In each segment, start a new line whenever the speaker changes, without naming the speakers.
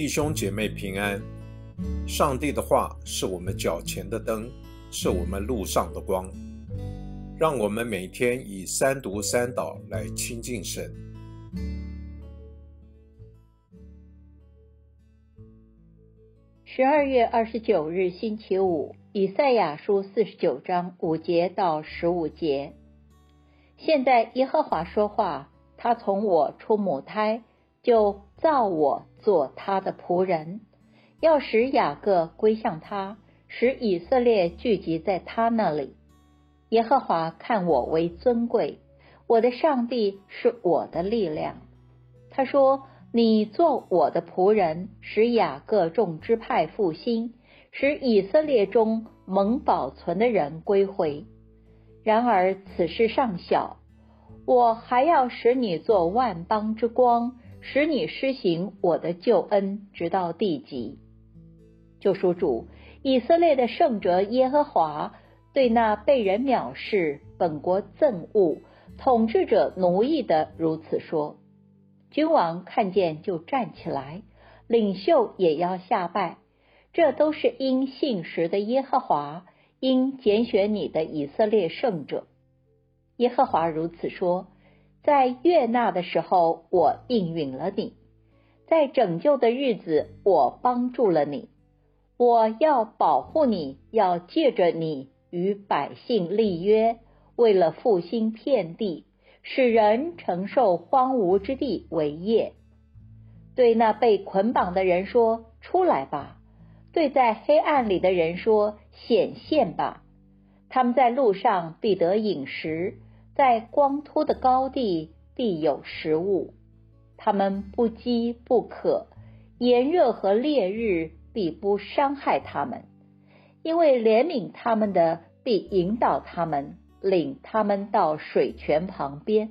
弟兄姐妹平安。上帝的话是我们脚前的灯，是我们路上的光。让我们每天以三读三祷来亲近神。
十二月二十九日星期五，以赛亚书四十九章五节到十五节。现在耶和华说话，他从我出母胎就造我做他的仆人，要使雅各归向他，使以色列聚集在他那里。耶和华看我为尊贵，我的上帝是我的力量。他说：“你做我的仆人，使雅各众支派复兴，使以色列中蒙保存的人归回。”然而此事尚小，我还要使你做万邦之光，使你施行我的救恩，直到地极。救赎主以色列的圣者耶和华对那被人藐视、本国憎恶、统治者奴役的如此说：君王看见就站起来，领袖也要下拜。这都是因信实的耶和华。应拣选你的以色列圣者，耶和华如此说：在悦纳的时候，我应允了你；在拯救的日子，我帮助了你。我要保护你，要借着你与百姓立约，为了复兴遍地，使人承受荒芜之地为业。对那被捆绑的人说：“出来吧！”对在黑暗里的人说：“显现吧！”他们在路上必得饮食，在光秃的高地必有食物。他们不饥不渴，炎热和烈日必不伤害他们，因为怜悯他们的必引导他们，领他们到水泉旁边。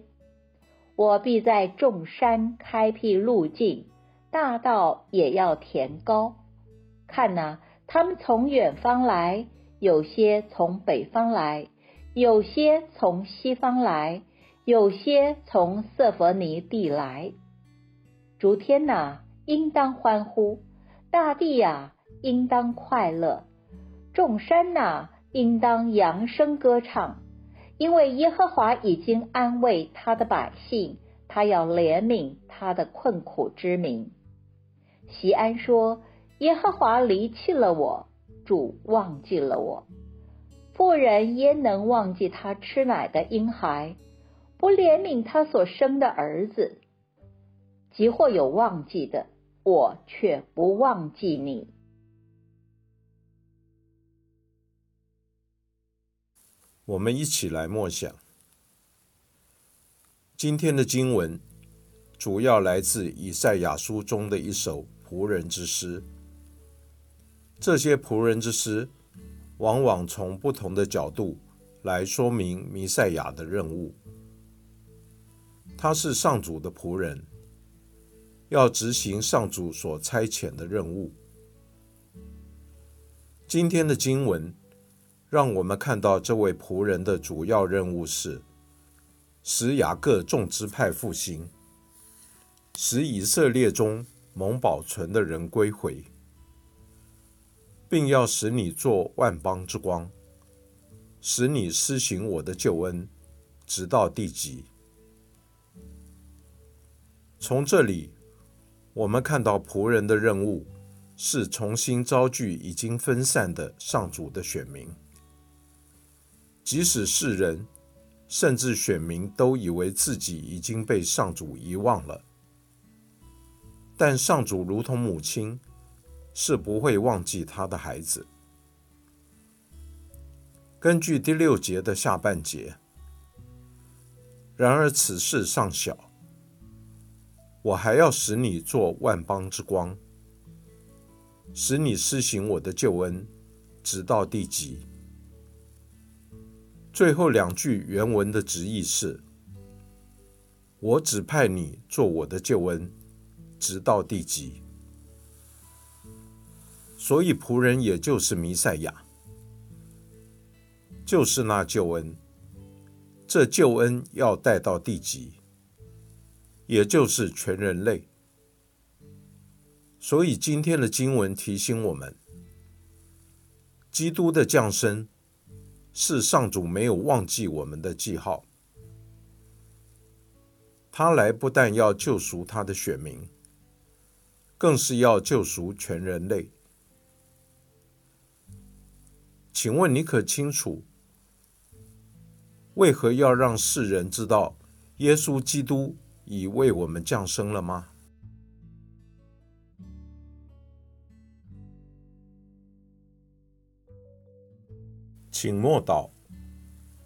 我必在众山开辟路径，大道也要填高。看呐，他们从远方来，有些从北方来，有些从西方来，有些从瑟佛尼地来。诸天呐，应当欢呼；大地呀，应当快乐；众山呐，应当扬声歌唱，因为耶和华已经安慰他的百姓，他要怜悯他的困苦之民。席安说。耶和华离弃了我，主忘记了我。妇人焉能忘记他吃奶的婴孩，不怜悯他所生的儿子？即或有忘记的，我却不忘记你。
我们一起来默想今天的经文，主要来自以赛亚书中的一首仆人之诗。这些仆人之诗，往往从不同的角度来说明弥赛亚的任务。他是上主的仆人，要执行上主所差遣的任务。今天的经文让我们看到，这位仆人的主要任务是使雅各众支派复兴，使以色列中蒙保存的人归回。并要使你做万邦之光，使你施行我的救恩，直到地极。从这里，我们看到仆人的任务是重新招聚已经分散的上主的选民。即使世人，甚至选民都以为自己已经被上主遗忘了，但上主如同母亲。是不会忘记他的孩子。根据第六节的下半节，然而此事尚小，我还要使你做万邦之光，使你施行我的救恩，直到地极。最后两句原文的直译是：我指派你做我的救恩，直到地极。所以仆人也就是弥赛亚，就是那救恩。这救恩要带到地极，也就是全人类。所以今天的经文提醒我们，基督的降生是上主没有忘记我们的记号。他来不但要救赎他的选民，更是要救赎全人类。请问你可清楚，为何要让世人知道耶稣基督已为我们降生了吗？请默祷，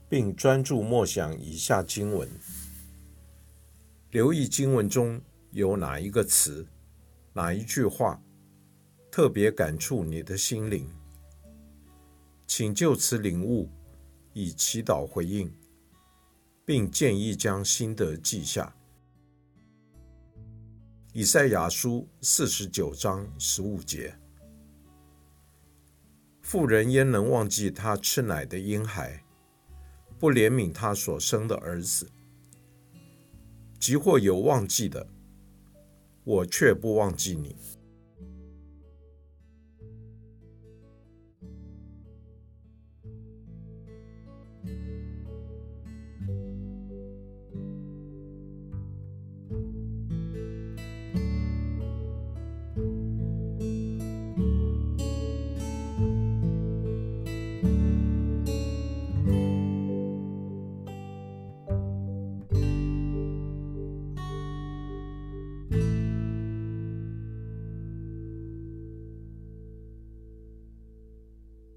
并专注默想以下经文，留意经文中有哪一个词、哪一句话特别感触你的心灵，请就此领悟，以祈祷回应，并建议将心得记下。以赛亚书四十九章十五节。妇人焉能忘记她吃奶的婴孩，不怜悯他所生的儿子？即或有忘记的，我却不忘记你。